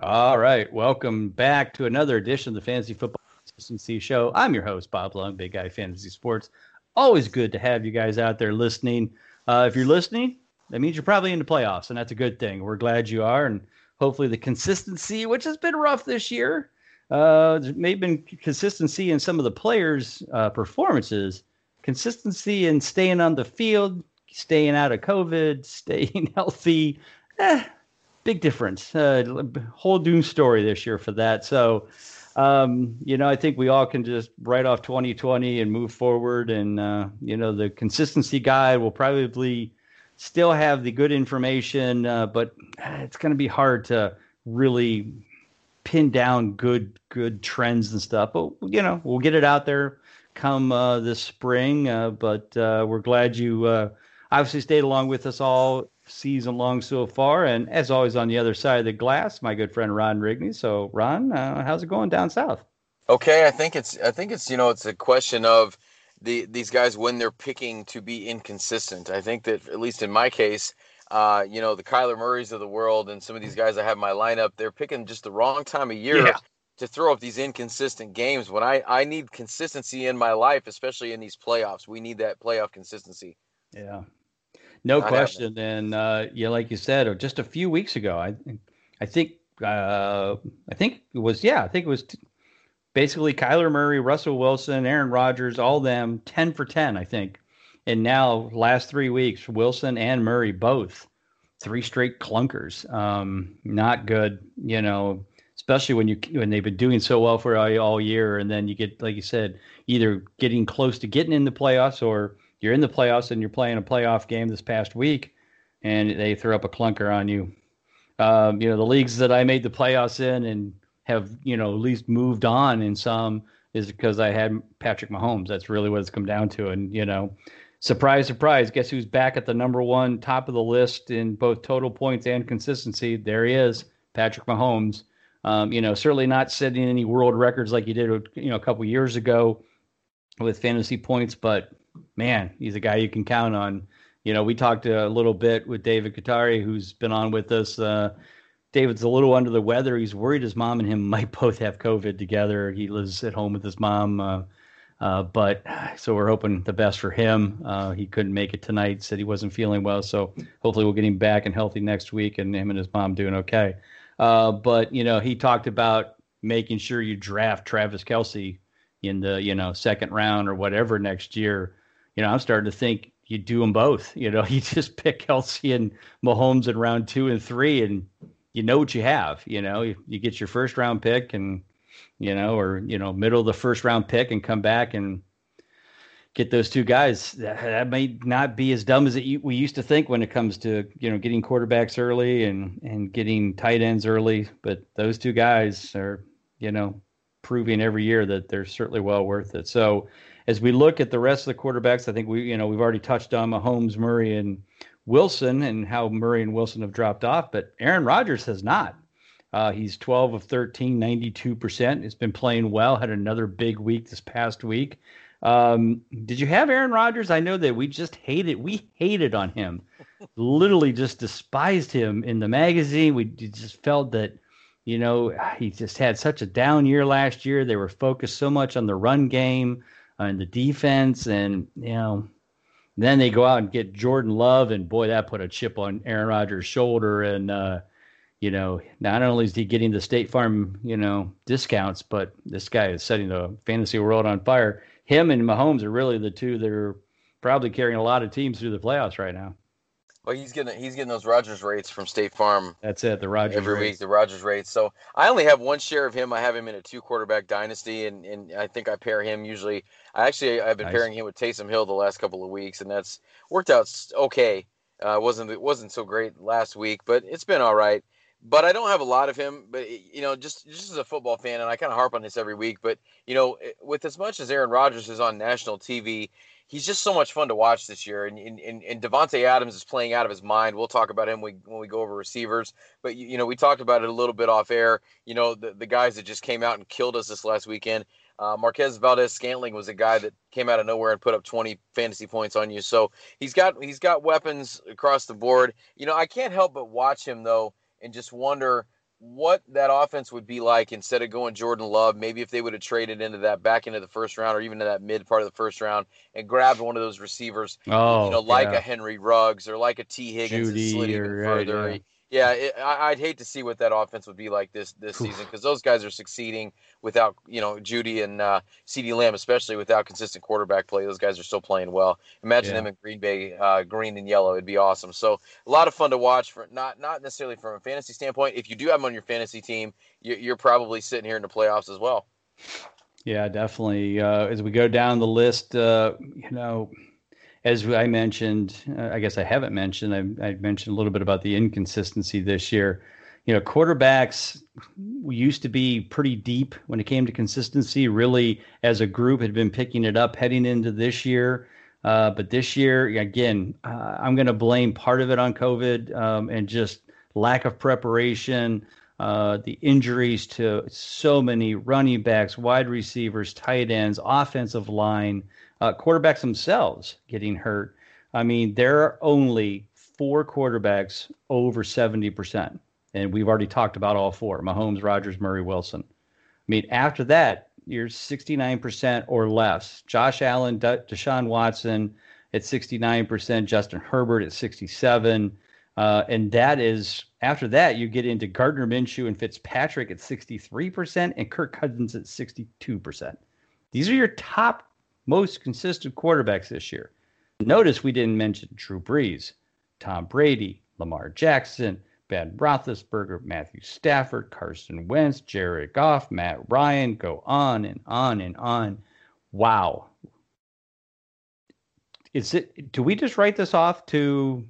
All right. Welcome back to another edition of the Fantasy Football Consistency Show. I'm your host, Bob Lung, Big Guy Fantasy Sports. Always good to have you guys out there listening. Uh, if you're listening, that means you're probably in the playoffs, and that's a good thing. We're glad you are, and hopefully the consistency, which has been rough this year, uh, there may have been consistency in some of the players' uh, performances, consistency in staying on the field, staying out of COVID, staying healthy. Eh, big difference. Uh, whole doom story this year for that. So, um, you know, I think we all can just write off 2020 and move forward. And, uh, you know, the consistency guide will probably still have the good information, uh, but it's going to be hard to really pin down good good trends and stuff. But you know, we'll get it out there come uh, this spring. Uh, but uh, we're glad you uh, obviously stayed along with us all season long so far. And as always, on the other side of the glass, my good friend Ron Rigney. So, Ron, uh, how's it going down south? Okay, I think it's I think it's you know it's a question of the these guys when they're picking to be inconsistent. I think that at least in my case, uh, you know, the Kyler Murrays of the world and some of these guys I have in my lineup, they're picking just the wrong time of year yeah. to throw up these inconsistent games. When I I need consistency in my life, especially in these playoffs, we need that playoff consistency. Yeah, no Not question. Happening. And uh, yeah, like you said, just a few weeks ago, I I think uh, I think it was yeah, I think it was. T- basically Kyler Murray, Russell Wilson, Aaron Rodgers, all them 10 for 10, I think. And now, last three weeks, Wilson and Murray both three straight clunkers. Um, not good, you know, especially when you when they've been doing so well for all, all year, and then you get, like you said, either getting close to getting in the playoffs, or you're in the playoffs and you're playing a playoff game this past week, and they throw up a clunker on you. Um, you know, the leagues that I made the playoffs in and have you know at least moved on in some is because I had Patrick Mahomes. That's really what it's come down to. And you know, surprise, surprise, guess who's back at the number one top of the list in both total points and consistency? There he is, Patrick Mahomes. Um, you know, certainly not setting any world records like he did, you know, a couple years ago with fantasy points, but man, he's a guy you can count on. You know, we talked a little bit with David Katari, who's been on with us. Uh, David's a little under the weather. He's worried his mom and him might both have COVID together. He lives at home with his mom. Uh, uh, but so we're hoping the best for him. Uh, he couldn't make it tonight, said he wasn't feeling well. So hopefully we'll get him back and healthy next week and him and his mom doing okay. Uh, but, you know, he talked about making sure you draft Travis Kelce in the, you know, second round or whatever next year. You know, I'm starting to think you do them both. You know, you just pick Kelce and Mahomes in round two and three and you know what you have. You know, you, you get your first round pick and you know, or you know, middle of the first round pick and come back and get those two guys. That, that may not be as dumb as it, we used to think when it comes to you know getting quarterbacks early and and getting tight ends early. But those two guys are you know proving every year that they're certainly well worth it. So as we look at the rest of the quarterbacks, I think we you know we've already touched on Mahomes, Murray, and Wilson and how Murray and Wilson have dropped off, but Aaron Rodgers has not. Uh, he's 12 of 13, 92%. He's been playing well, had another big week this past week. Um, did you have Aaron Rodgers? I know that we just hated, we hated on him, literally just despised him in the magazine. We just felt that, you know, he just had such a down year last year. They were focused so much on the run game and the defense, and, you know, then they go out and get Jordan Love, and boy, that put a chip on Aaron Rodgers' shoulder. And uh, you know, not only is he getting the State Farm, you know, discounts, but this guy is setting the fantasy world on fire. Him and Mahomes are really the two that are probably carrying a lot of teams through the playoffs right now. Well, he's getting he's getting those Rodgers rates from State Farm. That's it, the Rodgers every rates. week. The Rodgers rates. So I only have one share of him. I have him in a two quarterback dynasty, and, and I think I pair him usually. I actually I've been nice. pairing him with Taysom Hill the last couple of weeks, and that's worked out okay. Uh, wasn't it wasn't so great last week, but it's been all right. But I don't have a lot of him. But you know, just just as a football fan, and I kind of harp on this every week. But you know, with as much as Aaron Rodgers is on national TV, he's just so much fun to watch this year. And and, and Davante Adams is playing out of his mind. We'll talk about him when we, when we go over receivers. But you, you know, we talked about it a little bit off air. You know, the the guys that just came out and killed us this last weekend. Uh, Marquez Valdes-Scantling was a guy that came out of nowhere and put up 20 fantasy points on you. So he's got he's got weapons across the board. You know, I can't help but watch him though and just wonder what that offense would be like instead of going Jordan Love. Maybe if they would have traded into that back into the first round or even to that mid part of the first round and grabbed one of those receivers, oh, you know, like yeah. a Henry Ruggs or like a Tee Higgins Jeudy slid even further. Right, yeah it, I, would hate to see what that offense would be like this this season because those guys are succeeding without you know Jeudy and uh, CeeDee Lamb, especially without consistent quarterback play. Those guys are still playing well. Imagine yeah. them in Green Bay, uh, green and yellow. It'd be awesome. So a lot of fun to watch. For not not necessarily from a fantasy standpoint. If you do have them on your fantasy team, you, you're probably sitting here in the playoffs as well. Yeah, definitely. Uh, as we go down the list, uh, you know as I mentioned, uh, I guess I haven't mentioned, I, I, mentioned a little bit about the inconsistency this year. You know, quarterbacks used to be pretty deep when it came to consistency, really, as a group, had been picking it up heading into this year. Uh, but this year, again, uh, I'm going to blame part of it on COVID um, and just lack of preparation, uh, the injuries to so many running backs, wide receivers, tight ends, offensive line uh, quarterbacks themselves getting hurt. I mean, there are only four quarterbacks over 70%. And we've already talked about all four Mahomes, Rodgers, Murray, Wilson. I mean, after that, you're 69% or less. Josh Allen, De- Deshaun Watson at 69%, Justin Herbert at 67. Uh, and that is after that you get into Gardner Minshew and Fitzpatrick at 63% and Kirk Cousins at 62%. These are your top most consistent quarterbacks this year. Notice we didn't mention Drew Brees, Tom Brady, Lamar Jackson, Ben Roethlisberger, Matthew Stafford, Carson Wentz, Jared Goff, Matt Ryan, go on and on and on. Wow. Is it do we just write this off to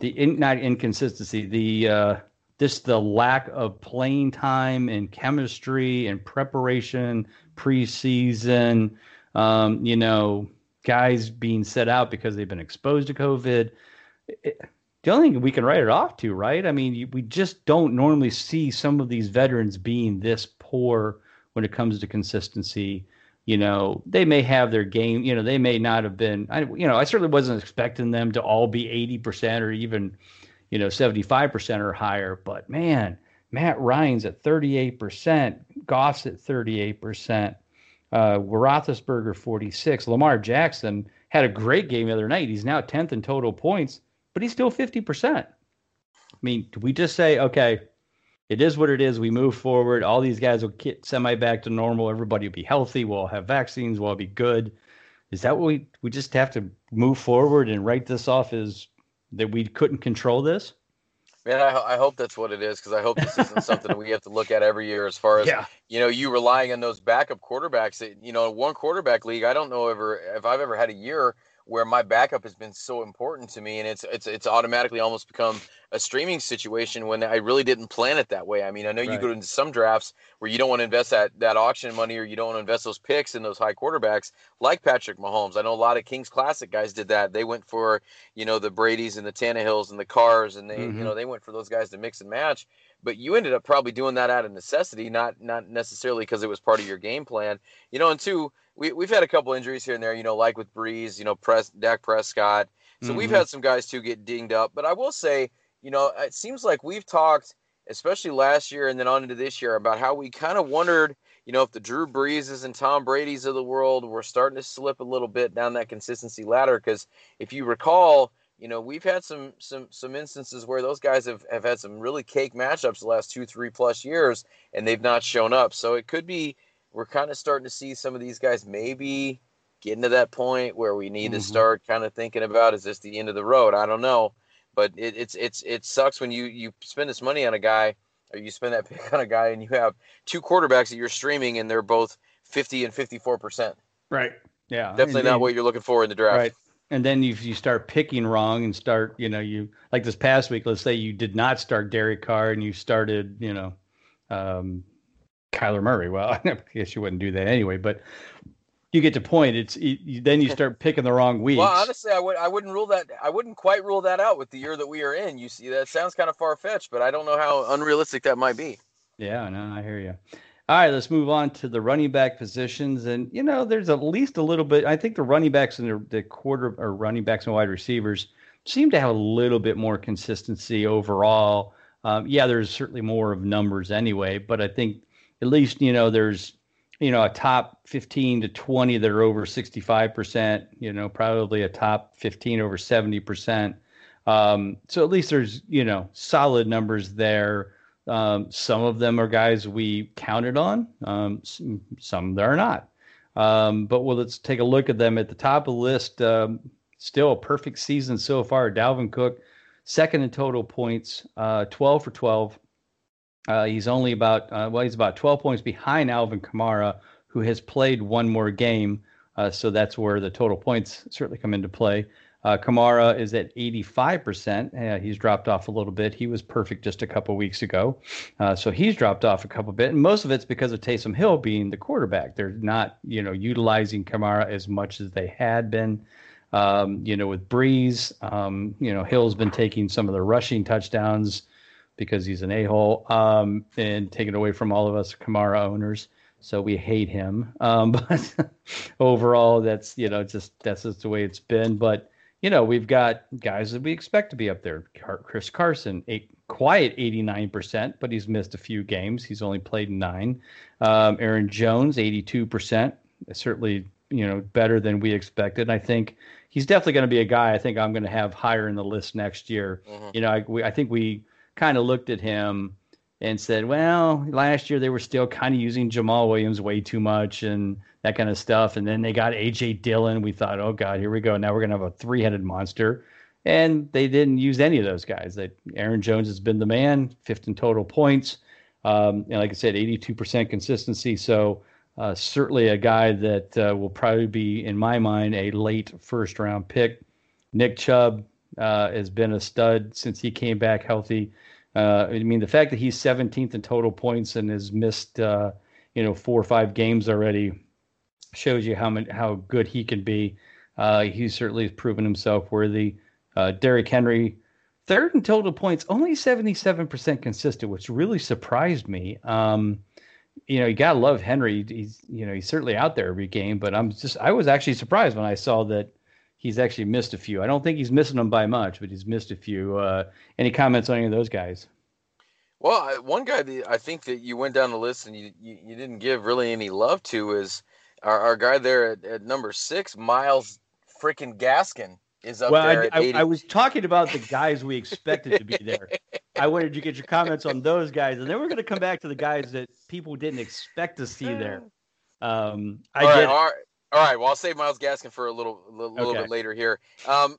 the in, not inconsistency, the uh this the lack of playing time and chemistry and preparation preseason um, you know, guys being set out because they've been exposed to COVID. It, the only thing we can write it off to, right? I mean, we just don't normally see some of these veterans being this poor when it comes to consistency. You know, they may have their game. You know, they may not have been. I, you know, I certainly wasn't expecting them to all be eighty percent or even, you know, seventy five percent or higher. But man, Matt Ryan's at thirty eight percent. Goff's at thirty eight percent. Uh, Roethlisberger 46. Lamar Jackson had a great game the other night. He's now 10th in total points, but he's still 50%. I mean, do we just say, okay, it is what it is. We move forward. All these guys will get semi back to normal. Everybody will be healthy. We'll have vaccines. We'll all be good. Is that what we we just have to move forward and write this off as that we couldn't control this? Man, I, I hope that's what it is because I hope this isn't something that we have to look at every year as far as yeah. you know you relying on those backup quarterbacks. That, you know, one quarterback league. I don't know ever if I've ever had a year where my backup has been so important to me and it's it's it's automatically almost become a streaming situation when I really didn't plan it that way. I mean, I know right. you go into some drafts where you don't want to invest that that auction money or you don't want to invest those picks in those high quarterbacks like Patrick Mahomes. I know a lot of Kings Classic guys did that. They went for, you know, the Brady's and the Tannehills and the Carrs and they, mm-hmm. you know, they went for those guys to mix and match but you ended up probably doing that out of necessity, not not necessarily because it was part of your game plan. You know, and two, we we've had a couple injuries here and there, you know, like with Brees, you know, Press Dak Prescott. So mm-hmm. we've had some guys too get dinged up. But I will say, you know, it seems like we've talked, especially last year and then on into this year, about how we kind of wondered, you know, if the Drew Breeses and Tom Brady's of the world were starting to slip a little bit down that consistency ladder. Because if you recall, you know, we've had some some some instances where those guys have, have had some really cake matchups the last two, three plus years, and they've not shown up. So it could be we're kind of starting to see some of these guys maybe getting to that point where we need mm-hmm. to start kind of thinking about is this the end of the road? I don't know, but it, it's it's it sucks when you you spend this money on a guy or you spend that pick on a guy and you have two quarterbacks that you're streaming and they're both fifty and fifty four percent. Right. Yeah. Definitely not what you're looking for in the draft. Right. And then you you start picking wrong and start you know you like this past week. Let's say you did not start Derek Carr and you started you know um, Kyler Murray. Well, I guess you wouldn't do that anyway, but you get to point. It's you, then you start picking the wrong weeks. Well, honestly, I would I wouldn't rule that I wouldn't quite rule that out with the year that we are in. You see, that sounds kind of far fetched, but I don't know how unrealistic that might be. Yeah, no, I hear you. All right, let's move on to the running back positions, and you know, there's at least a little bit. I think the running backs and the, the quarter or running backs and wide receivers seem to have a little bit more consistency overall. Um, yeah, there's certainly more of numbers anyway, but I think at least you know there's you know a top 15 to 20 that are over 65%. You know, probably a top 15 over 70%. Um, so at least there's you know solid numbers there. Um, some of them are guys we counted on. Um, some there are not. Um, but well, let's take a look at them at the top of the list. Um, still a perfect season so far. Dalvin Cook, second in total points, uh, 12 for 12. Uh, he's only about uh, well, he's about 12 points behind Alvin Kamara, who has played one more game. Uh, so that's where the total points certainly come into play. Uh, Kamara is at 85%. Uh, he's dropped off a little bit. He was perfect just a couple weeks ago. Uh, so he's dropped off a couple bit. And most of it's because of Taysom Hill being the quarterback. They're not, you know, utilizing Kamara as much as they had been. Um, you know, with Brees, um, you know, Hill's been taking some of the rushing touchdowns because he's an a-hole um, and taken away from all of us Kamara owners so we hate him. Um, but overall, that's you know just that's just the way it's been. But you know, we've got guys that we expect to be up there. Chris Carson, a quiet 89%, but he's missed a few games. He's only played nine. Um, Aaron Jones, 82%. Certainly, you know, better than we expected. I think he's definitely going to be a guy I think I'm going to have higher in the list next year. Mm-hmm. You know, I, we, I think we kind of looked at him and said, well, last year they were still kind of using Jamaal Williams way too much and that kind of stuff. And then they got AJ Dillon. We thought, oh God, here we go. Now we're gonna have a three headed monster. And they didn't use any of those guys. That Aaron Jones has been the man, fifth in total points. Um, and like I said, 82% consistency. So uh, certainly a guy that uh, will probably be, in my mind, a late first round pick. Nick Chubb uh, has been a stud since he came back healthy. Uh, I mean, the fact that he's 17th in total points and has missed, uh, you know, four or five games already shows you how many, how good he can be. Uh, he certainly has proven himself worthy. Uh, Derrick Henry, third in total points, only 77% consistent, which really surprised me. Um, you know, you gotta love Henry. He's, you know, he's certainly out there every game, but I'm just, I was actually surprised when I saw that he's actually missed a few. I don't think he's missing them by much, but he's missed a few. Uh, any comments on any of those guys? Well, one guy that I think that you went down the list and you, you, you didn't give really any love to is our, our guy there at, at number six, Myles freaking Gaskin is up well, there. I, I, I, was talking about the guys we expected to be there. I wanted you to get your comments on those guys, and then we're going to come back to the guys that people didn't expect to see there. Um, I all right, all right. All right. Well, I'll save Myles Gaskin for a little, little, okay. little bit later here. Um,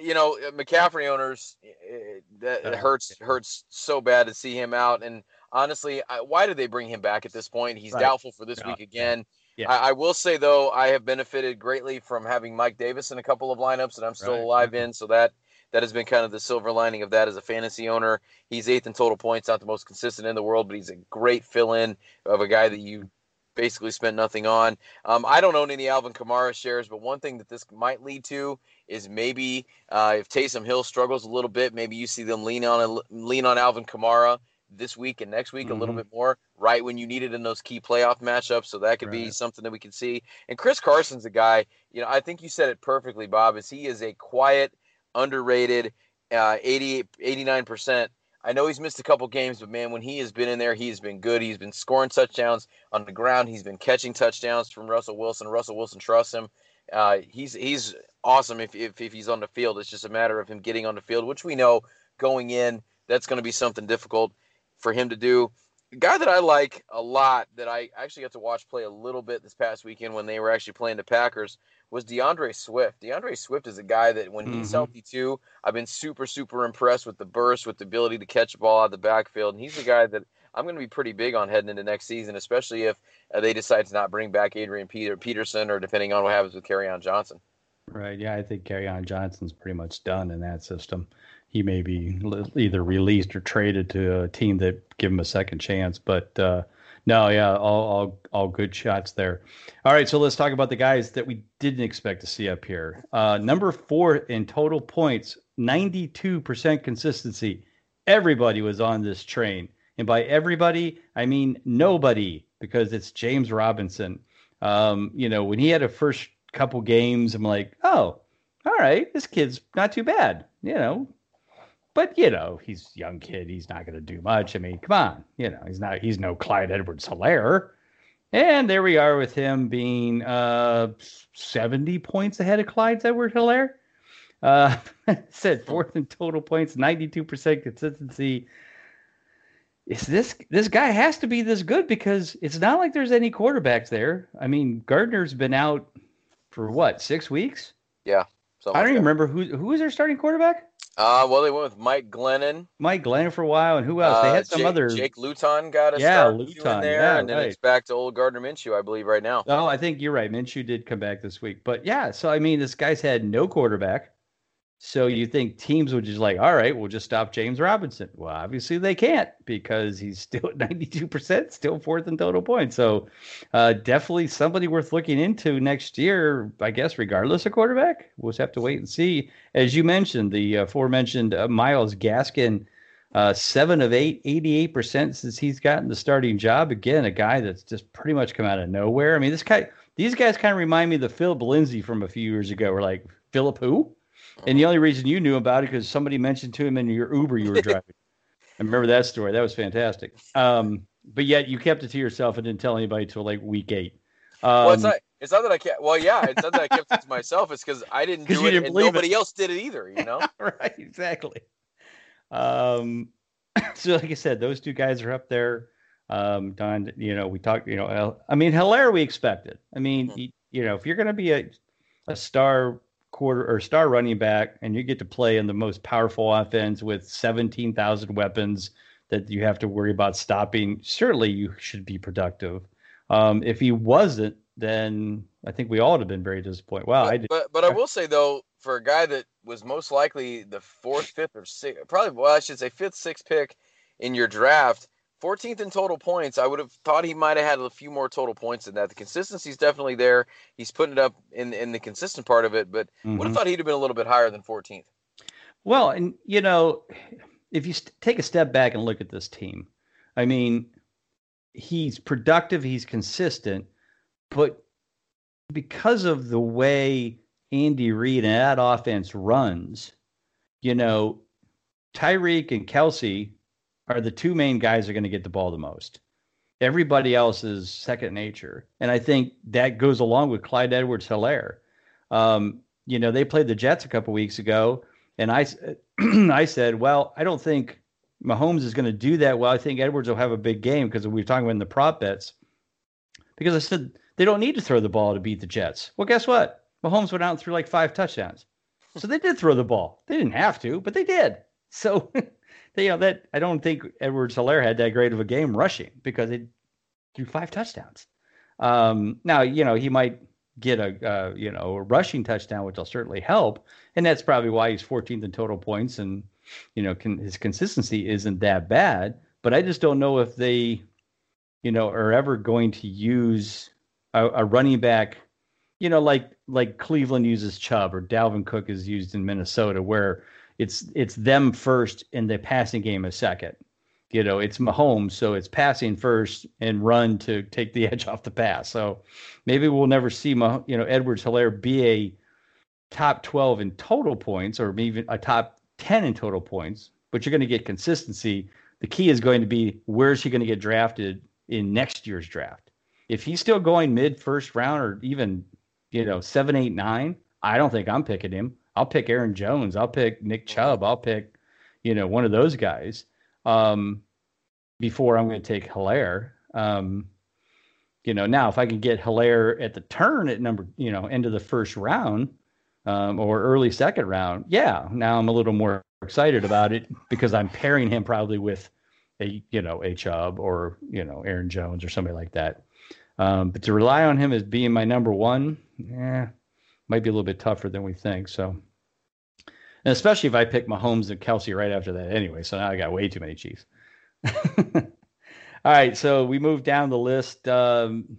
you know, McCaffrey owners, eh, that uh, hurts hurts so bad to see him out. And honestly, I, why did they bring him back at this point? He's right. doubtful for this yeah. week again. Yeah. I, I, will say though, I have benefited greatly from having Mike Davis in a couple of lineups that I'm still right. alive in. So that that has been kind of the silver lining of that as a fantasy owner. He's eighth in total points, not the most consistent in the world, but he's a great fill-in of a guy that you basically spent nothing on. Um, I don't own any Alvin Kamara shares, but one thing that this might lead to is maybe uh, if Taysom Hill struggles a little bit, maybe you see them lean on lean on Alvin Kamara this week and next week mm-hmm. a little mm-hmm. bit more, right when you need it in those key playoff matchups. So that could right. be something that we can see. And Chris Carson's a guy, you know, I think you said it perfectly, Bob, is he is a quiet, underrated, uh, 88, 89% I know he's missed a couple games, but man, when he has been in there, he's been good. He's been scoring touchdowns on the ground. He's been catching touchdowns from Russell Wilson. Russell Wilson trusts him. Uh, he's he's awesome if, if if he's on the field. It's just a matter of him getting on the field, which we know going in that's going to be something difficult for him to do. A guy that I like a lot that I actually got to watch play a little bit this past weekend when they were actually playing the Packers was DeAndre Swift. DeAndre Swift is a guy that when he's mm-hmm. healthy too, I've been super, super impressed with the burst, with the ability to catch a ball out of the backfield. And he's a guy that I'm going to be pretty big on heading into next season, especially if uh, they decide to not bring back Adrian Peter Peterson or depending on what happens with Kerryon Johnson. Right. Yeah, I think Kerryon Johnson's pretty much done in that system. He may be either released or traded to a team that give him a second chance, but uh, no, yeah, all, all all good shots there. All right, so let's talk about the guys that we didn't expect to see up here. Uh, number four in total points, ninety-two percent consistency. Everybody was on this train, and by everybody, I mean nobody, because it's James Robinson. Um, you know, when he had a first couple games, I'm like, oh, all right, this kid's not too bad. You know, but you know, he's a young kid. He's not going to do much. I mean, come on, you know, he's not. He's no Clyde Edwards Helaire. And there we are with him being uh, 70 points ahead of Clyde Edwards Helaire. Uh, said fourth in total points, 92% consistency. Is this this guy has to be this good because it's not like there's any quarterbacks there. I mean, Gardner's been out for what six weeks? Yeah, I don't even remember who who is their starting quarterback. Uh, well, they went with Mike Glennon. Mike Glennon for a while, and who else? They uh, had some Jake, other. Jake Luton got a yeah, start Luton, there, yeah, and then right. it's back to old Gardner Minshew, I believe, right now. Oh, I think you're right. Minshew did come back this week, but yeah. So I mean, this guy's had no quarterback. So you think teams would just like, all right, we'll just stop James Robinson. Well, obviously they can't because he's still at 92%, still fourth in total points. So uh, definitely somebody worth looking into next year, I guess, regardless of quarterback. We'll just have to wait and see. As you mentioned, the aforementioned uh, Myles Gaskin, uh, seven of eight, 88% since he's gotten the starting job. Again, a guy that's just pretty much come out of nowhere. I mean, this guy, these guys kind of remind me of the Philip Lindsay from a few years ago. We're like, Philip who? And the only reason you knew about it because somebody mentioned to him in your Uber you were driving. I remember that story. That was fantastic. Um, but yet you kept it to yourself and didn't tell anybody till like week eight. Um, well, it's not. It's not that I can't. Well, yeah, it's not that I kept it to myself. It's because I didn't do it, didn't and nobody it. else did it either. You know. right. Exactly. Um, so, like I said, those two guys are up there. Um, Don, you know, we talked. You know, I mean, Helaire we expected. I mean, mm-hmm. you, you know, if you're going to be a a star quarter or star running back, and you get to play in the most powerful offense with 17,000 weapons that you have to worry about stopping, certainly you should be productive. Um, if he wasn't, then I think we all would have been very disappointed. Wow, but, I did. But, but I will say though, for a guy that was most likely the fourth, fifth, or sixth, probably well, I should say fifth, sixth pick in your draft, 14th in total points. I would have thought he might have had a few more total points than that. The consistency is definitely there. He's putting it up in in the consistent part of it, but mm-hmm. would have thought he'd have been a little bit higher than 14th. Well, and you know, if you st- take a step back and look at this team, I mean, he's productive, he's consistent, but because of the way Andy Reid and that offense runs, you know, Tyreek and Kelce are the two main guys that are going to get the ball the most. Everybody else is second nature. And I think that goes along with Clyde Edwards Helaire. Um, you know, they played the Jets a couple weeks ago, and I, I said, well, I don't think Mahomes is going to do that well. I think Edwards will have a big game because we were talking about in the prop bets. Because I said they don't need to throw the ball to beat the Jets. Well, guess what? Mahomes went out and threw like five touchdowns. So they did throw the ball. They didn't have to, but they did. So you know that I don't think Edwards Helaire had that great of a game rushing because he threw five touchdowns. Um, now you know he might get a uh, you know a rushing touchdown, which will certainly help, and that's probably why he's 14th in total points, and you know can, his consistency isn't that bad. But I just don't know if they, you know, are ever going to use a, a running back, you know, like like Cleveland uses Chubb or Dalvin Cook is used in Minnesota, where it's it's them first and the passing game is second. You know, it's Mahomes, so it's passing first and run to take the edge off the pass. So maybe we'll never see Mah- you know Edwards Helaire be a top 12 in total points or maybe a top 10 in total points, but you're going to get consistency. The key is going to be where's he going to get drafted in next year's draft. If he's still going mid first round or even, you know, seven, eight, nine, I don't think I'm picking him. I'll pick Aaron Jones. I'll pick Nick Chubb. I'll pick, you know, one of those guys um, before I'm going to take Helaire. Um, you know, now if I can get Helaire at the turn at number, you know, end of the first round um, or early second round, yeah, now I'm a little more excited about it because I'm pairing him probably with a, you know, a Chubb or, you know, Aaron Jones or somebody like that. Um, but to rely on him as being my number one, yeah, might be a little bit tougher than we think. So, and especially if I pick Mahomes and Kelce right after that anyway. So now I got way too many Chiefs. All right, so we move down the list. Um,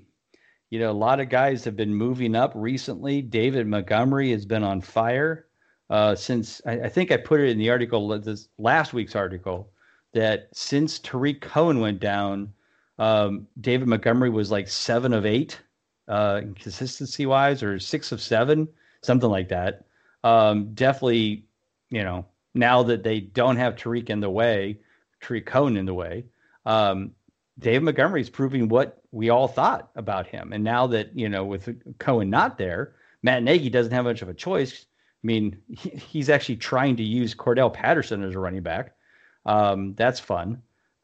you know, a lot of guys have been moving up recently. David Montgomery has been on fire uh, since I, I, think I put it in the article, this last week's article, that since Tarik Cohen went down, um, David Montgomery was like seven of eight uh, consistency wise, or six of seven, something like that. Um, definitely, you know, now that they don't have Tarik in the way, Tarik Cohen in the way, um, Dave Montgomery's proving what we all thought about him. And now that, you know, with Cohen not there, Matt Nagy doesn't have much of a choice. I mean, he, he's actually trying to use Cordarrelle Patterson as a running back. Um, that's fun.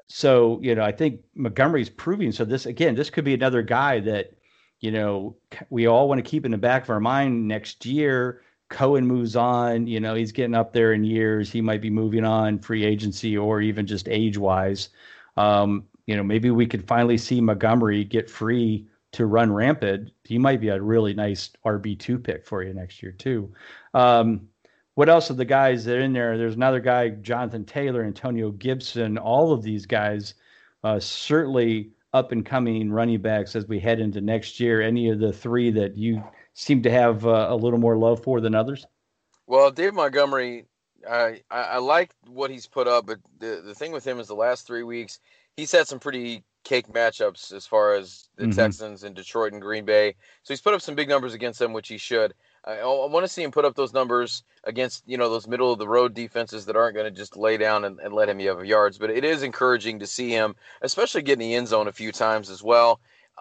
So, you know, I think Montgomery's proving. So this, again, this could be another guy that, you know, we all want to keep in the back of our mind next year. Cohen moves on, you know, he's getting up there in years. He might be moving on free agency or even just age wise. Um, you know, maybe we could finally see Montgomery get free to run rampant. He might be a really nice RB two pick for you next year too. Um, what else are the guys that are in there? There's another guy, Jonathan Taylor, Antonio Gibson. All of these guys, uh, certainly up and coming running backs as we head into next year. Any of the three that you seem to have uh, a little more love for than others? Well, Dave Montgomery, I, I, I like what he's put up, but the the thing with him is the last three weeks he's had some pretty cake matchups as far as the mm-hmm. Texans and Detroit and Green Bay. So he's put up some big numbers against them, which he should. I, I want to see him put up those numbers against you know those middle of the road defenses that aren't going to just lay down and, and let him have yards. But it is encouraging to see him, especially getting the end zone a few times as well.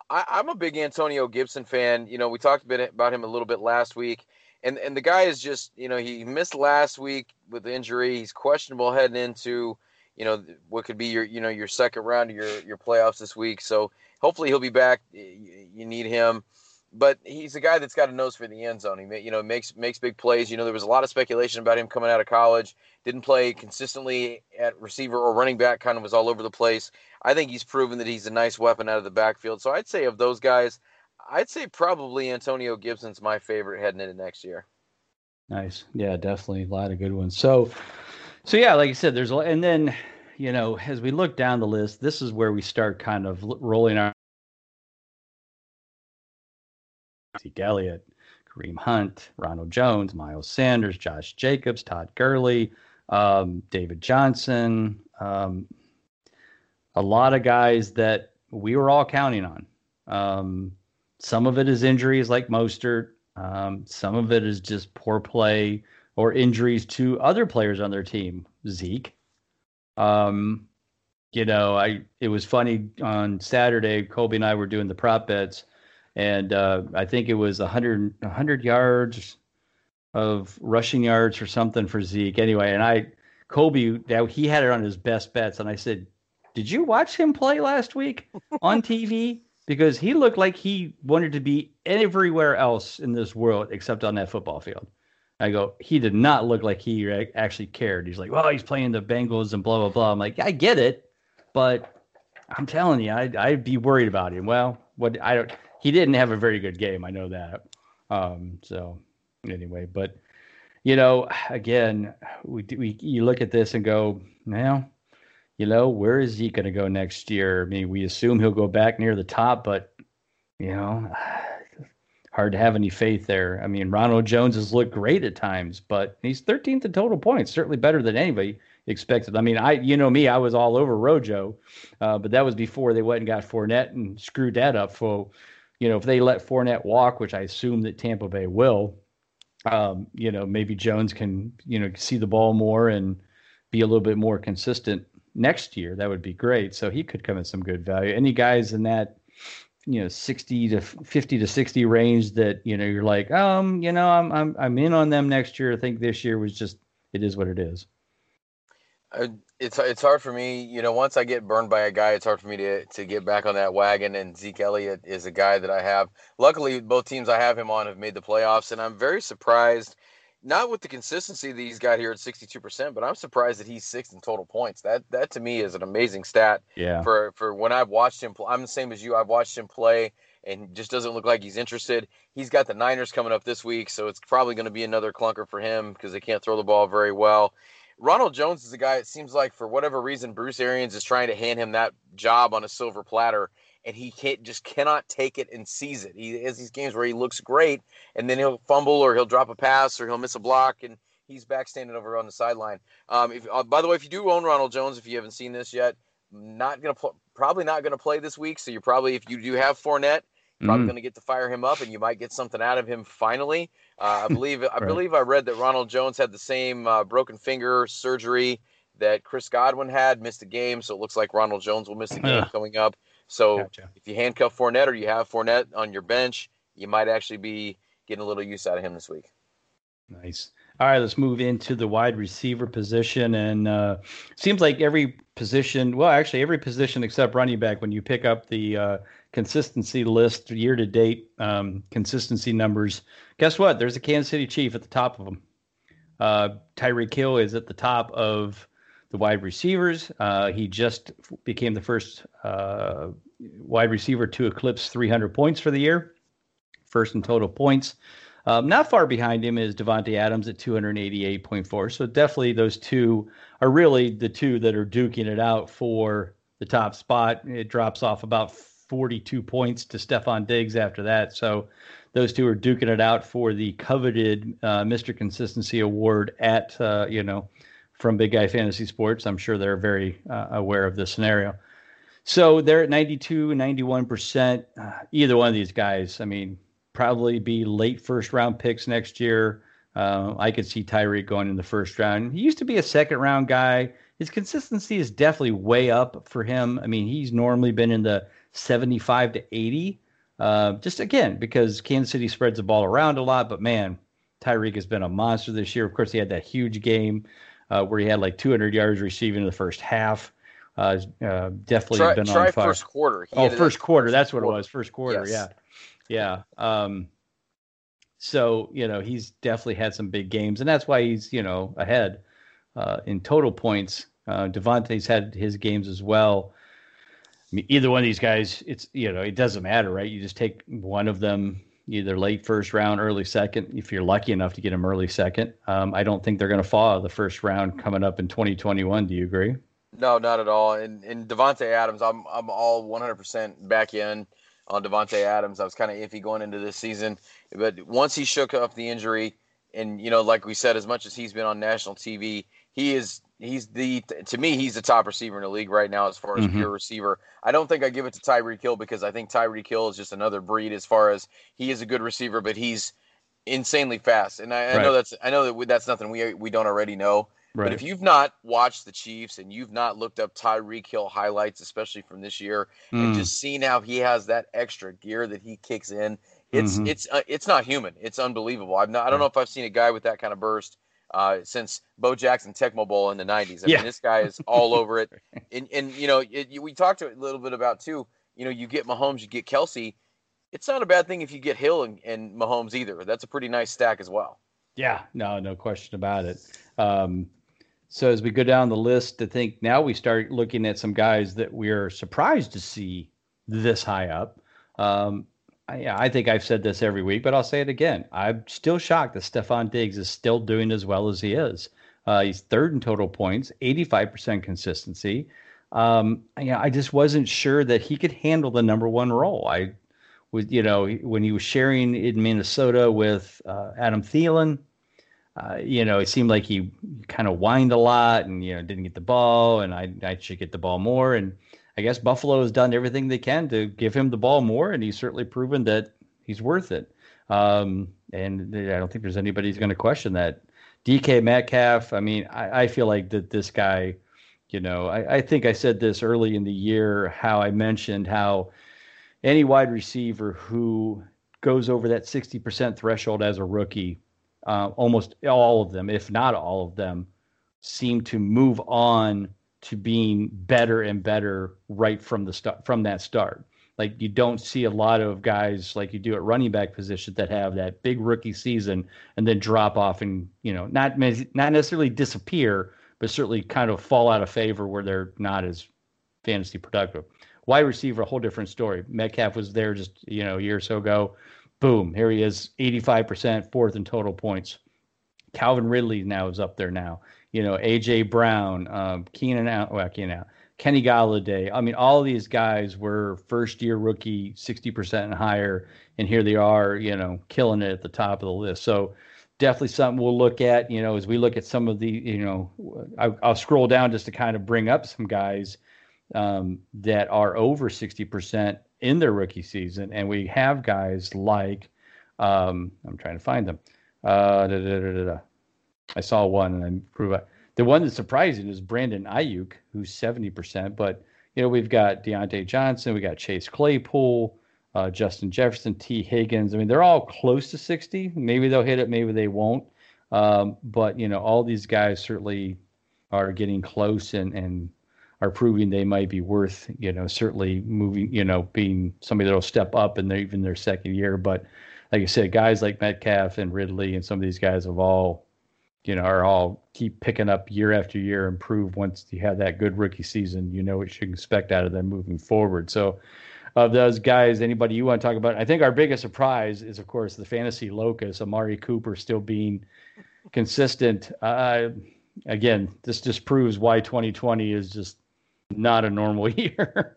I, I'm a big Antonio Gibson fan. You know, we talked a bit about him a little bit last week. And, and the guy is just, you know, he missed last week with injury. He's questionable heading into you know what could be your you know your second round of your your playoffs this week. So hopefully he'll be back. You need him, but he's a guy that's got a nose for the end zone. He you know makes makes big plays. You know there was a lot of speculation about him coming out of college. Didn't play consistently at receiver or running back. Kind of was all over the place. I think he's proven that he's a nice weapon out of the backfield. So I'd say of those guys, I'd say probably Antonio Gibson's my favorite heading into next year. Nice. Yeah, definitely a lot of good ones. So so yeah, like I said, there's a and then you know as we look down the list, this is where we start kind of rolling our Zeke Elliott, Kareem Hunt, Ronald Jones, Miles Sanders, Josh Jacobs, Todd Gurley, um, David Johnson, um, a lot of guys that we were all counting on. Um, some of it is injuries like Mostert. Um, some of it is just poor play or injuries to other players on their team. Zeke. Um, you know, I it was funny on Saturday. Colby and I were doing the prop bets, and uh, I think it was 100, 100 yards of rushing yards or something for Zeke. Anyway, and I Colby now he had it on his best bets, and I said, "Did you watch him play last week on TV?" Because he looked like he wanted to be everywhere else in this world except on that football field. I go, he did not look like he actually cared. He's like, well, he's playing the Bengals and blah blah blah. I'm like, I get it, but I'm telling you, I'd, I'd be worried about him. Well, what I don't, he didn't have a very good game. I know that. Um, so anyway, but you know, again, we we you look at this and go, now, you know, where is he going to go next year? I mean, we assume he'll go back near the top, but you know hard to have any faith there. I mean, Ronald Jones has looked great at times, but he's 13th in total points, certainly better than anybody expected. I mean, I you know me, I was all over Rojo, uh, but that was before they went and got Fournette and screwed that up. For you know, if they let Fournette walk, which I assume that Tampa Bay will, um, you know, maybe Jones can you know see the ball more and be a little bit more consistent next year. That would be great. So he could come at some good value. Any guys in that you know 60 to 50 to 60 range that you know you're like um you know i'm i'm i'm in on them next year i think this year was just it is what it is uh, it's it's hard for me you know once i get burned by a guy it's hard for me to to get back on that wagon and zeke elliott is a guy that i have luckily both teams i have him on have made the playoffs and i'm very surprised not with the consistency that he's got here at 62%, but I'm surprised that he's sixth in total points. That that to me is an amazing stat. Yeah. For for when I've watched him, I'm the same as you. I've watched him play, and just doesn't look like he's interested. He's got the Niners coming up this week, so it's probably going to be another clunker for him because they can't throw the ball very well. Ronald Jones is a guy. It seems like for whatever reason, Bruce Arians is trying to hand him that job on a silver platter and he can't just cannot take it and seize it. He has these games where he looks great, and then he'll fumble or he'll drop a pass or he'll miss a block, and he's back standing over on the sideline. Um, if, uh, by the way, if you do own Ronald Jones, if you haven't seen this yet, not gonna pl- probably not gonna play this week. So you're probably if you do have Fournette, Probably mm. going to get to fire him up, and you might get something out of him finally. Uh, I believe I believe I read that Ronald Jones had the same uh, broken finger surgery that Chris Godwin had, missed a game, so it looks like Ronald Jones will miss a game coming up. So gotcha. if you handcuff Fournette or you have Fournette on your bench, you might actually be getting a little use out of him this week. Nice. All right, let's move into the wide receiver position. And uh, seems like every position, well, actually, every position except running back, when you pick up the uh, consistency list year to date um, consistency numbers, guess what? There's a Kansas City Chief at the top of them. Uh, Tyreek Hill is at the top of the wide receivers. Uh, he just became the first uh, wide receiver to eclipse 300 points for the year, first in total points. Um, not far behind him is Davante Adams at 288.4. So definitely those two are really the two that are duking it out for the top spot. It drops off about 42 points to Stefon Diggs after that. So those two are duking it out for the coveted uh, Mr. Consistency Award at, uh, you know, from Big Guy Fantasy Sports. I'm sure they're very uh, aware of this scenario. So they're at 92, 91%. Uh, either one of these guys, I mean, probably be late first round picks next year. Uh, I could see Tyreek going in the first round. He used to be a second round guy. His consistency is definitely way up for him. I mean, he's normally been in the 75 to 80. Uh, just again, because Kansas City spreads the ball around a lot. But man, Tyreek has been a monster this year. Of course, he had that huge game uh, where he had like 200 yards receiving in the first half. Uh, uh, definitely try, been try on fire. First quarter. He oh, first quarter. That's what it was. First quarter. Yes. Yeah, yeah. Um, so you know he's definitely had some big games, and that's why he's you know ahead uh, in total points. Uh, Davante's had his games as well. I mean, either one of these guys, it's you know it doesn't matter, right? You just take one of them either late first round, early second, if you're lucky enough to get them early second. Um, I don't think they're going to fall the first round coming up in 2021. Do you agree? No, not at all. And and Davante Adams, I'm I'm all 100% back in on Davante Adams. I was kind of iffy going into this season, but once he shook up the injury, and you know, like we said, as much as he's been on national TV, he is he's the to me he's the top receiver in the league right now as far as mm-hmm. pure receiver. I don't think I give it to Tyreek Hill because I think Tyreek Hill is just another breed as far as he is a good receiver, but he's insanely fast. And I, right. I know that's I know that we, that's nothing we we don't already know. Right. But if you've not watched the Chiefs and you've not looked up Tyreek Hill highlights, especially from this year, mm. and just seen how he has that extra gear that he kicks in, it's mm-hmm. it's uh, it's not human. It's unbelievable. I've not, I don't know if I've seen a guy with that kind of burst uh, since Bo Jackson Tecmo Bowl in the '90s. I yeah. mean, this guy is all over it. And and you know, it, we talked a little bit about too. You know, you get Mahomes, you get Kelce. It's not a bad thing if you get Hill and, and Mahomes either. That's a pretty nice stack as well. Yeah, no, no question about it. Um, so as we go down the list, I think now we start looking at some guys that we are surprised to see this high up. Um, I, I think I've said this every week, but I'll say it again. I'm still shocked that Stefon Diggs is still doing as well as he is. Uh, he's third in total points, 85% consistency. Um, I, I just wasn't sure that he could handle the number one role. I was, you know, when he was sharing in Minnesota with uh, Adam Thielen, uh, you know, it seemed like he kind of whined a lot and, you know, didn't get the ball and I, I should get the ball more. And I guess Buffalo has done everything they can to give him the ball more, and he's certainly proven that he's worth it. Um, and I don't think there's anybody who's going to question that. DK Metcalf, I mean, I, I, feel like that this guy, you know, I, I think I said this early in the year how I mentioned how any wide receiver who goes over that 60% threshold as a rookie, uh, almost all of them, if not all of them, seem to move on to being better and better right from the start from that start. Like you don't see a lot of guys like you do at running back position that have that big rookie season and then drop off and you know not not necessarily disappear, but certainly kind of fall out of favor where they're not as fantasy productive. Wide receiver, a whole different story. Metcalf was there just you know a year or so ago. Boom, here he is, 85%, fourth in total points. Calvin Ridley now is up there now you know, AJ Brown, um, Keenan out, well, Keenan out, Kenny Golladay. I mean, all these guys were first year rookie, 60% and higher. And here they are, you know, killing it at the top of the list. So definitely something we'll look at, you know, as we look at some of the, you know, I, will scroll down just to kind of bring up some guys um, that are over 60% in their rookie season, and we have guys like um, I'm trying to find them. Uh, da, da, da, I saw one and I prove it. The one that's surprising is Brandon Aiyuk, who's 70%. But, you know, we've got Diontae Johnson, we got Chase Claypool, uh, Justin Jefferson, Tee Higgins. I mean, they're all close to 60. Maybe they'll hit it, maybe they won't. Um, but, you know, all these guys certainly are getting close and, and are proving they might be worth, you know, certainly moving, you know, being somebody that'll step up in their, even their second year. But like I said, guys like Metcalf and Ridley and some of these guys have all, you know, are all keep picking up year after year, improve once you have that good rookie season, you know what you can expect out of them moving forward. So of those guys, anybody you want to talk about? I think our biggest surprise is, of course, the fantasy locus, Amari Cooper still being consistent. Uh, again, this just proves why 2020 is just not a normal year.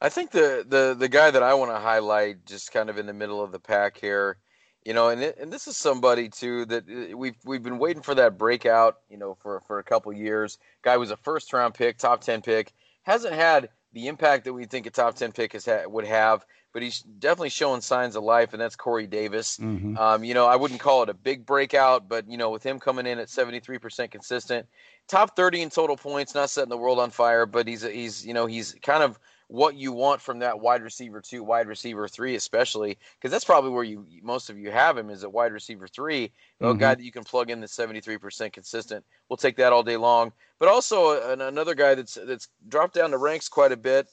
I think the the the guy that I want to highlight, just kind of in the middle of the pack here, you know, and and this is somebody too that uh, we've we've been waiting for that breakout, you know, for for a couple years. Guy was a first round pick, top ten pick, hasn't had the impact that we think a top ten pick has ha- would have, but he's definitely showing signs of life, and that's Corey Davis. Mm-hmm. Um, you know, I wouldn't call it a big breakout, but you know, with him coming in at seventy three percent consistent, top thirty in total points, not setting the world on fire, but he's he's you know he's kind of what you want from that wide receiver two, wide receiver three, especially because that's probably where you most of you have him is a wide receiver three, mm-hmm. a guy that you can plug in the seventy three percent consistent. We'll take that all day long. But also another guy that's that's dropped down the ranks quite a bit,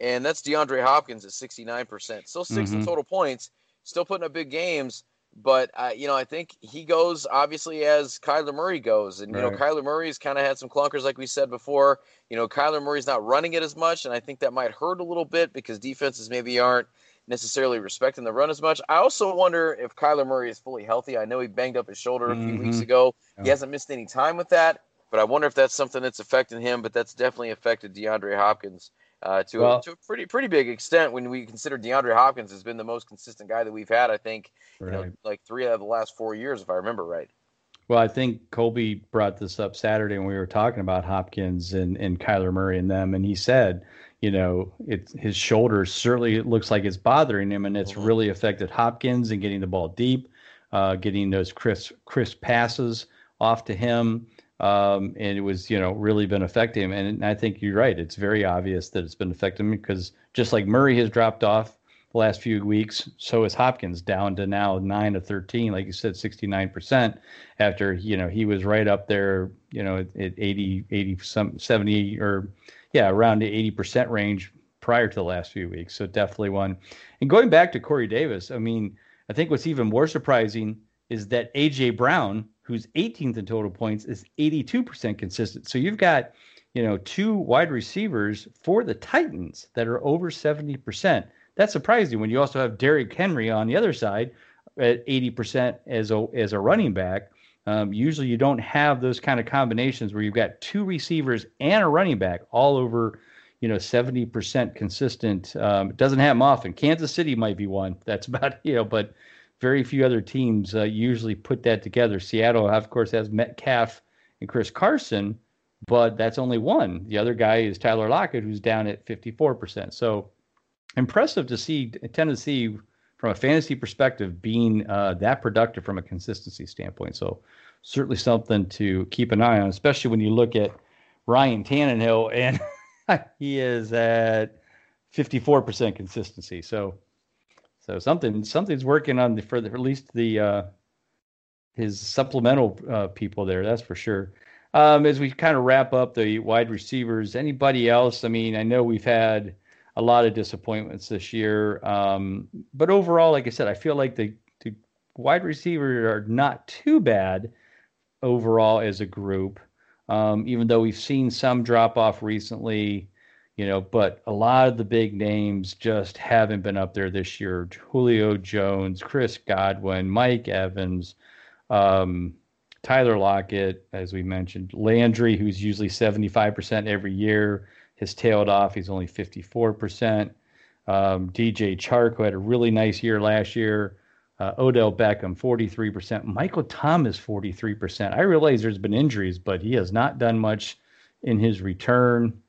and that's DeAndre Hopkins at sixty nine percent, still 6 mm-hmm. in total points, still putting up big games. But uh, you know, I think he goes obviously as Kyler Murray goes, and you right. know, Kyler Murray's kind of had some clunkers, like we said before. You know, Kyler Murray's not running it as much, and I think that might hurt a little bit because defenses maybe aren't necessarily respecting the run as much. I also wonder if Kyler Murray is fully healthy. I know he banged up his shoulder a few mm-hmm. weeks ago. Yeah. He hasn't missed any time with that, but I wonder if that's something that's affecting him. But that's definitely affected DeAndre Hopkins uh, to, well, a, to a pretty pretty big extent when we consider DeAndre Hopkins has been the most consistent guy that we've had. I think right. you know like three out of the last four years, if I remember right. Well, I think Colby brought this up Saturday when we were talking about Hopkins and, and Kyler Murray and them, and he said, you know, it, his shoulder certainly it looks like it's bothering him, and it's mm-hmm. really affected Hopkins and getting the ball deep, uh, getting those crisp crisp passes off to him um, and it was you know really been affecting him. And I think you're right; it's very obvious that it's been affecting him because just like Murray has dropped off the last few weeks, so is Hopkins down to now nine to thirteen, like you said, sixty nine percent. After you know he was right up there, you know, at, at 80, 80 some seventy or yeah, around the eighty percent range prior to the last few weeks. So definitely one. And going back to Corey Davis, I mean, I think what's even more surprising is that AJ Brown who's 18th in total points, is 82% consistent. So you've got, you know, two wide receivers for the Titans that are over 70%. That's surprising when you also have Derrick Henry on the other side at 80% as a as a running back. Um, usually you don't have those kind of combinations where you've got two receivers and a running back all over, you know, 70% consistent. Um, it doesn't happen often. Kansas City might be one. That's about, you know, but very few other teams uh, usually put that together. Seattle, of course, has Metcalf and Chris Carson, but that's only one. The other guy is Tyler Lockett, who's down at 54%. So impressive to see Tennessee from a fantasy perspective being uh, that productive from a consistency standpoint. So certainly something to keep an eye on, especially when you look at Ryan Tannehill and he is at 54% consistency. So so something something's working on the for the, at least the uh, his supplemental uh, people there. That's for sure. Um, as we kind of wrap up the wide receivers, anybody else? I mean, I know we've had a lot of disappointments this year, um, but overall, like I said, I feel like the, the wide receivers are not too bad overall as a group. Um, even though we've seen some drop off recently, you know, but a lot of the big names just haven't been up there this year. Julio Jones, Chris Godwin, Mike Evans, um, Tyler Lockett, as we mentioned, Landry, who's usually 75% every year, has tailed off. He's only 54%. Um, DJ Chark, who had a really nice year last year. Uh, Odell Beckham, 43%. Michael Thomas, 43%. I realize there's been injuries, but he has not done much in his return.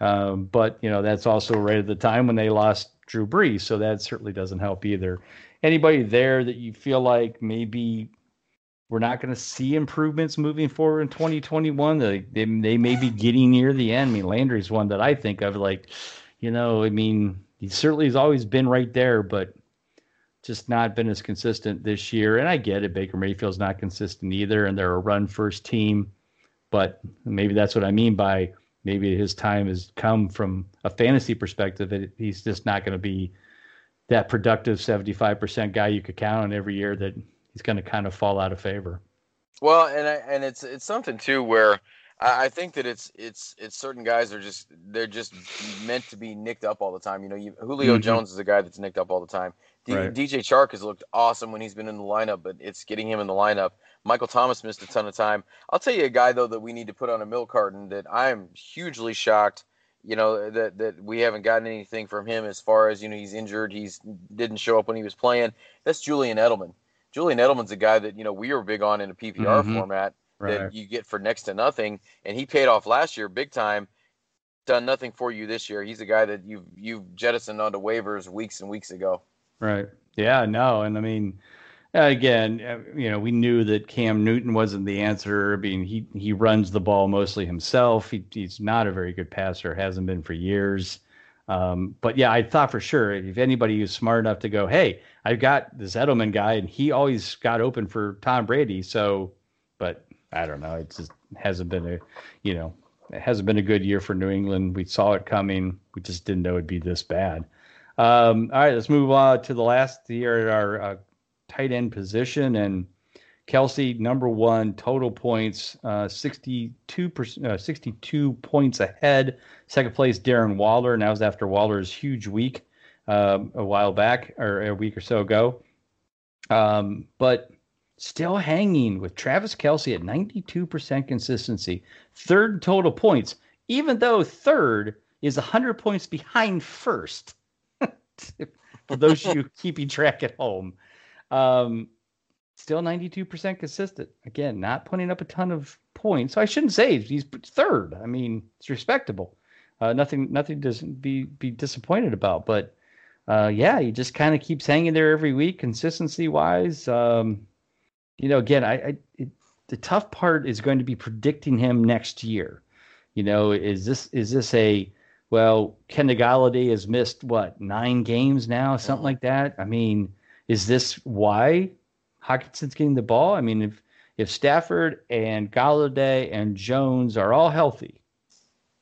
Um, but you know that's also right at the time when they lost Drew Brees, so that certainly doesn't help either. Anybody there that you feel like maybe we're not going to see improvements moving forward in 2021? They, they they may be getting near the end. I mean, Landry's one that I think of like, you know, I mean, he certainly has always been right there, but just not been as consistent this year. And I get it, Baker Mayfield's not consistent either, and they're a run first team. But maybe that's what I mean by maybe his time has come from a fantasy perspective. That he's just not going to be that productive 75% guy you could count on every year that he's going to kind of fall out of favor. Well, and I, and it's it's something too where I, I think that it's it's it's certain guys are just they're just meant to be nicked up all the time. You know, you, Julio mm-hmm. Jones is a guy that's nicked up all the time. D- right. DJ Chark has looked awesome when he's been in the lineup, but it's getting him in the lineup. Michael Thomas missed a ton of time. I'll tell you a guy though that we need to put on a milk carton that I'm hugely shocked. You know that that we haven't gotten anything from him as far as you know he's injured. He's didn't show up when he was playing. That's Julian Edelman. Julian Edelman's a guy that you know we were big on in a PPR mm-hmm. format right. that you get for next to nothing, and he paid off last year big time. Done nothing for you this year. He's a guy that you've you've jettisoned onto waivers weeks and weeks ago. Right. Yeah. No. And I mean, again, uh, you know, we knew that Cam Newton wasn't the answer. I mean, he he runs the ball mostly himself. He, he's not a very good passer. Hasn't been for years. Um, but yeah, I thought for sure if anybody was smart enough to go, hey, I've got this Edelman guy, and he always got open for Tom Brady. So, but I don't know. It just hasn't been a, you know, it hasn't been a good year for New England. We saw it coming. We just didn't know it'd be this bad. Um, all right, let's move on to the last here at our uh, tight end position. And Kelce, number one, total points, uh, 62, uh, 62 points ahead. Second place, Darren Waller. And that was after Waller's huge week um, a while back or a week or so ago. Um, but still hanging with Travis Kelce at 92% consistency, third total points, even though third is 100 points behind first. For those of you keeping track at home, um, still 92% consistent. Again, not putting up a ton of points. So I shouldn't say he's third. I mean, it's respectable. Uh, nothing, nothing to be be disappointed about. But uh, yeah, he just kind of keeps hanging there every week, consistency wise. Um, you know, again, I, I it, the tough part is going to be predicting him next year. You know, is this is this a well, Kenny Golladay has missed what nine games now, something like that. I mean, is this why Hockenson's getting the ball? I mean, if if Stafford and Golladay and Jones are all healthy,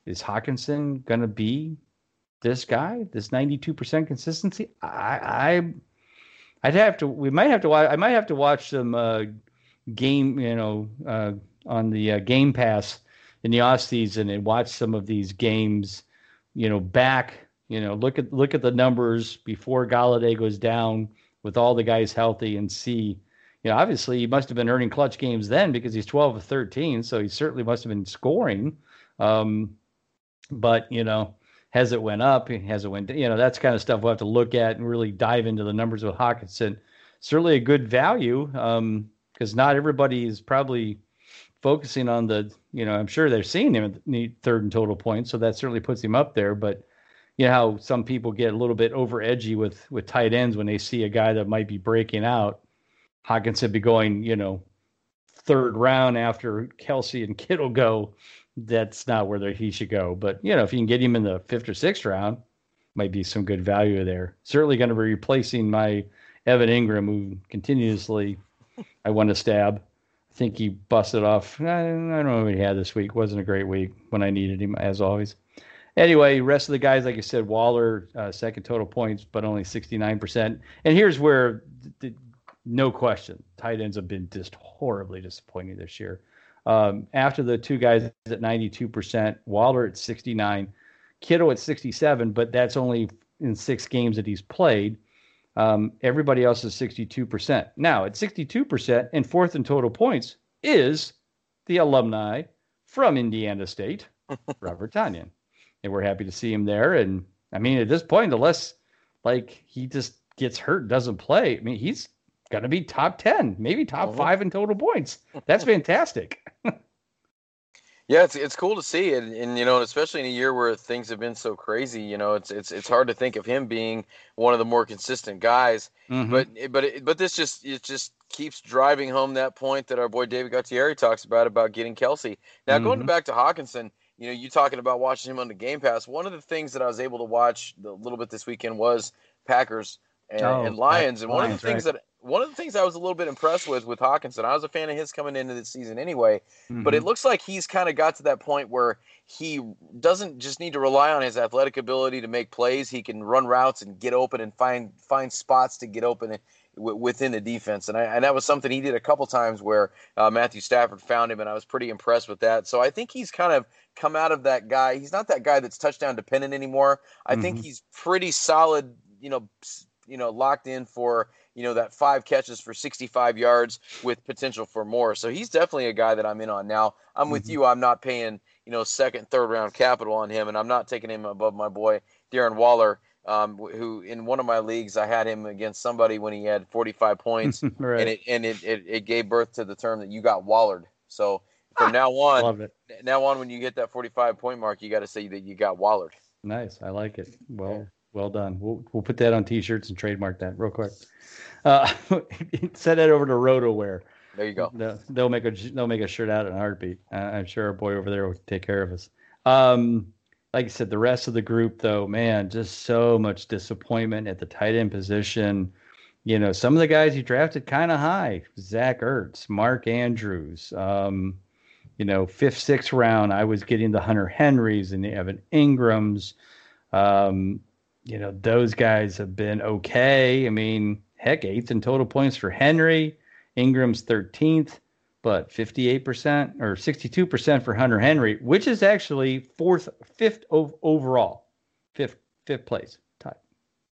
is Hockenson going to be this guy? This ninety two percent consistency? I, I I'd have to. We might have to watch. I might have to watch some uh, game. You know, uh, on the uh, Game Pass in the off season and watch some of these games. You know, back. You know, look at look at the numbers before Golladay goes down with all the guys healthy and see. You know, obviously he must have been earning clutch games then because he's 12 of 13, so he certainly must have been scoring. Um, but you know, has it went up? Has it went? You know, that's kind of stuff we'll have to look at and really dive into the numbers with Hockenson. Certainly a good value because um, not everybody is probably focusing on the. You know, I'm sure they're seeing him at third and total points, so that certainly puts him up there. But you know how some people get a little bit over edgy with with tight ends when they see a guy that might be breaking out. Hockenson be going, you know, third round after Kelce and Kittle go that's not where he should go. But you know, if you can get him in the fifth or sixth round, might be some good value there. Certainly going to be replacing my Evan Engram, who continuously I want to stab. Think he busted off. I, I don't know what he had this week. wasn't a great week when I needed him, as always. Anyway, rest of the guys, like I said, Waller uh, second total points, but only sixty nine percent. And here's where, the, no question, tight ends have been just horribly disappointing this year. Um, after the two guys at 92%, Waller at 69, Kittle at 67, but that's only in six games that he's played. Um, everybody else is 62%. Now, at 62% and fourth in total points is the alumni from Indiana State, Robert Tonyan. And we're happy to see him there. And I mean, at this point, unless like he just gets hurt, doesn't play, I mean, he's going to be top 10, maybe top uh-huh. five in total points. That's fantastic. Yeah, it's it's cool to see it, and you know, especially in a year where things have been so crazy. You know, it's it's it's hard to think of him being one of the more consistent guys. Mm-hmm. But but but this just it just keeps driving home that point that our boy David Gutierrez talks about about getting Kelce. Now mm-hmm. going back to Hockenson, you know, you talking about watching him on the Game Pass. One of the things that I was able to watch a little bit this weekend was Packers and, oh, and Lions. And one Lions, of the things right. that one of the things I was a little bit impressed with with Hockenson, I was a fan of his coming into the season anyway, mm-hmm. but it mm-hmm. looks like he's kind of got to that point where he doesn't just need to rely on his athletic ability to make plays. He can run routes and get open and find find spots to get open within the defense. And, I, and that was something he did a couple times where uh, Matthew Stafford found him, and I was pretty impressed with that. So I think he's kind of come out of that guy. He's not that guy that's touchdown dependent anymore. I mm-hmm. think he's pretty solid, you know, you know, locked in for you know that five catches for 65 yards with potential for more. So he's definitely a guy that I'm in on. Now I'm mm-hmm. with you. I'm not paying you know second, third round capital on him, and I'm not taking him above my boy Darren Waller. Um, who in one of my leagues I had him against somebody when he had 45 points, right. and it and it, it, it gave birth to the term that you got Wallered. So from now on, now on when you hit that 45 point mark, you got to say that you got Wallered. Nice, I like it. Well, well done. We'll we'll put that on t-shirts and trademark that real quick. Uh, send that over to RotoWear. There you go. They'll, they'll, make a they'll make a shirt out in a heartbeat. Uh, I'm sure our boy over there will take care of us. Um, like I said, the rest of the group though, man, just so much disappointment at the tight end position. You know, some of the guys he drafted kind of high: Zach Ertz, Mark Andrews. Um, you know, fifth, sixth round, I was getting the Hunter Henrys and the Evan Engrams. Um, you know, those guys have been okay. I mean, heck, eighth in total points for Henry. Engram's 13th, but 58% or 62% for Hunter Henry, which is actually fourth, fifth overall, fifth, fifth place.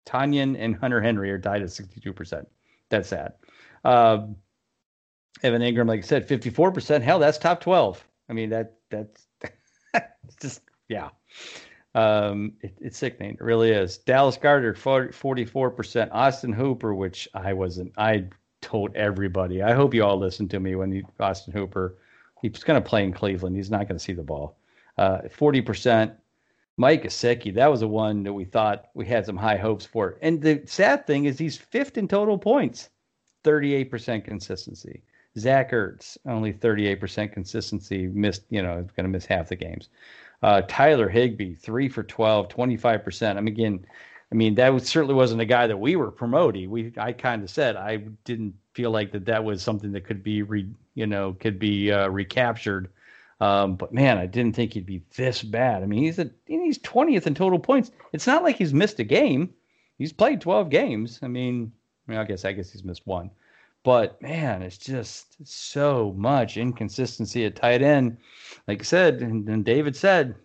Tonyan and Hunter Henry are tied at 62%. That's sad. Uh, Evan Engram, like I said, 54%. Hell, that's top 12. I mean, that that's just, yeah. Um, it, it's sickening. It really is. Dallas Goedert, 44%. Austin Hooper, which I wasn't, I told everybody. I hope you all listened to me when you, Austin Hooper, he's going to play in Cleveland. He's not going to see the ball. Uh, 40%. Mike Gesicki, that was the one that we thought we had some high hopes for. And the sad thing is he's fifth in total points, 38% consistency. Zach Ertz, only 38% consistency, missed, you know, going to miss half the games. Uh, Tyler Higbee, three for 12, 25%. I mean, again, I mean, that was, certainly wasn't a guy that we were promoting. We, I kind of said I didn't feel like that that was something that could be, re, you know, could be uh, recaptured. Um, but man, I didn't think he'd be this bad. I mean, he's a, he's 20th in total points. It's not like he's missed a game. He's played 12 games. I mean, I, mean, I guess I guess he's missed one. But man, it's just so much inconsistency at tight end. Like I said, and, and David said,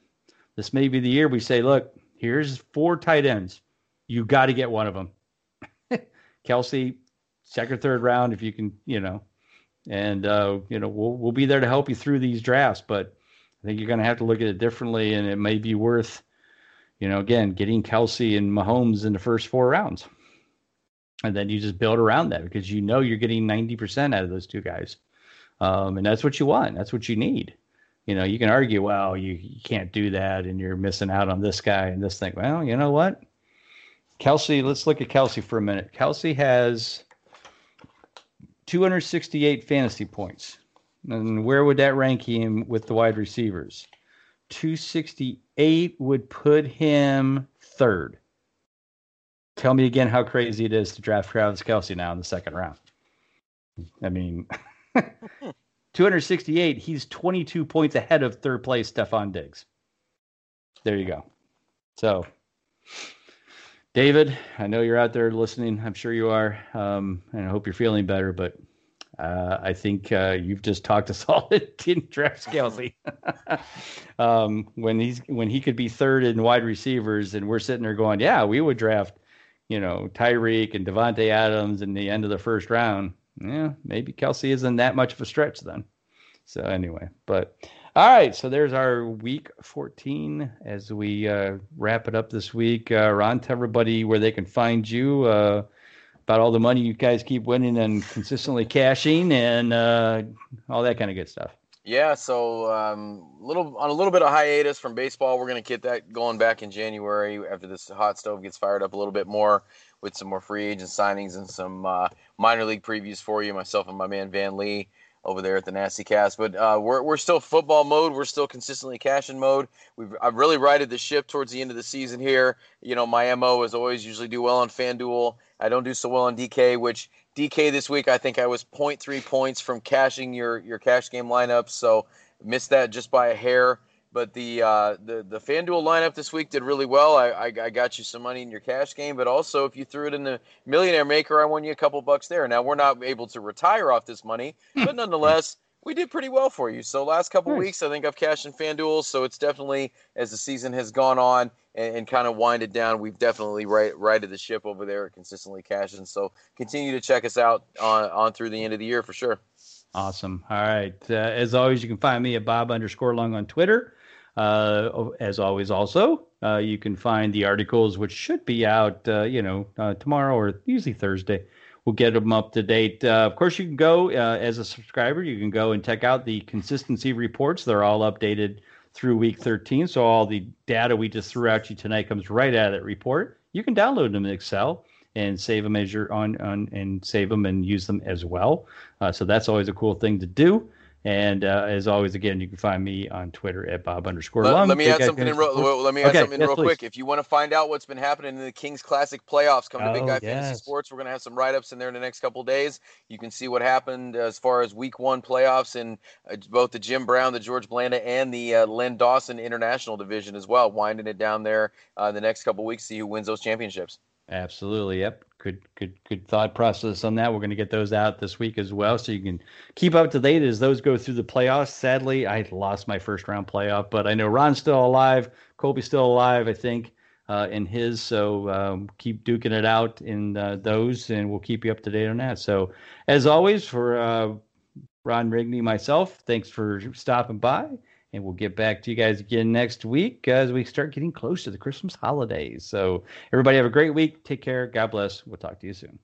this may be the year we say, look, here's four tight ends. You got to get one of them. Kelce, second, third round, if you can, you know, and uh, you know we'll we'll be there to help you through these drafts. But I think you're going to have to look at it differently, and it may be worth, you know, again getting Kelce and Mahomes in the first four rounds and then you just build around that because you know you're getting 90% out of those two guys. Um, and that's what you want. That's what you need. You know you can argue well you, you can't do that and you're missing out on this guy and this thing. Well you know what? Kelce let's look at Kelce for a minute. Kelce has 268 fantasy points. And where would that rank him with the wide receivers? 268 would put him third Tell me again how crazy it is to draft Travis Kelce now in the second round. I mean, 268. He's 22 points ahead of third place Stefon Diggs. There you go. So, David, I know you're out there listening. I'm sure you are, um, and I hope you're feeling better. But uh, I think uh, you've just talked us all into draft Kelce. um, when he's when he could be third in wide receivers, and we're sitting there going, "Yeah, we would draft you know, Tyreek and Davante Adams in the end of the first round, yeah, maybe Kelce isn't that much of a stretch then. So anyway, but all right, so there's our week 14 as we uh, wrap it up this week. Uh, Ron, tell everybody where they can find you, uh, about all the money you guys keep winning and consistently cashing, and uh, all that kind of good stuff. Yeah, so um, little on a little bit of hiatus from baseball. We're going to get that going back in January after this hot stove gets fired up a little bit more with some more free agent signings and some uh, minor league previews for you. Myself and my man Van Lee over there at the Nasty Cast. But uh, we're we're still football mode. We're still consistently cashing mode. We've I've really righted the ship towards the end of the season here. You know, my mo is always usually do well on FanDuel. I don't do so well on DK, which DK this week, I think I was 0.3 points from cashing your your cash game lineup, so missed that just by a hair. But the uh, the the FanDuel lineup this week did really well. I, I, I got you some money in your cash game, but also if you threw it in the Millionaire Maker, I won you a couple bucks there. Now we're not able to retire off this money, hmm. but nonetheless, we did pretty well for you. So last couple nice. weeks, I think I've cashed in FanDuel. So it's definitely as the season has gone on and, and kind of winded down, we've definitely right, righted the ship over there, consistently cashing. So continue to check us out on on through the end of the year for sure. Awesome. All right. Uh, as always, you can find me at Bob underscore Lung on Twitter. Uh, as always, also uh, you can find the articles which should be out, uh, you know, uh, tomorrow or usually Thursday we'll get them up to date. Uh, of course, you can go uh, as a subscriber. You can go and check out the consistency reports. They're all updated through week 13. So all the data we just threw at you tonight comes right out of that report. You can download them in Excel and save them as your on, on and save them and use them as well. So that's always a cool thing to do. And uh, as always, again, you can find me on Twitter at Bob underscore let, Let me add something in real, let me add okay, something yes, real quick. If you want to find out what's been happening in the Kings Classic playoffs, come to oh, Big Guy yes. Fantasy Sports. We're going to have some write ups in there in the next couple days. You can see what happened as far as Week One playoffs in uh, both the Jim Brown, the George Blanda, and the uh, Len Dawson International Division as well. Winding it down there uh, the next couple weeks, see who wins those championships. Absolutely. Yep. Good, good, good thought process on that. We're going to get those out this week as well, so you can keep up to date as those go through the playoffs. Sadly, I lost my first round playoff, but I know Ron's still alive. Colby's still alive, I think, uh, in his. So um, keep duking it out in uh, those, and we'll keep you up to date on that. So, as always, for uh, Ron Rigney, myself, thanks for stopping by. And we'll get back to you guys again next week as we start getting close to the Christmas holidays. So, everybody have a great week. Take care. God bless. We'll talk to you soon.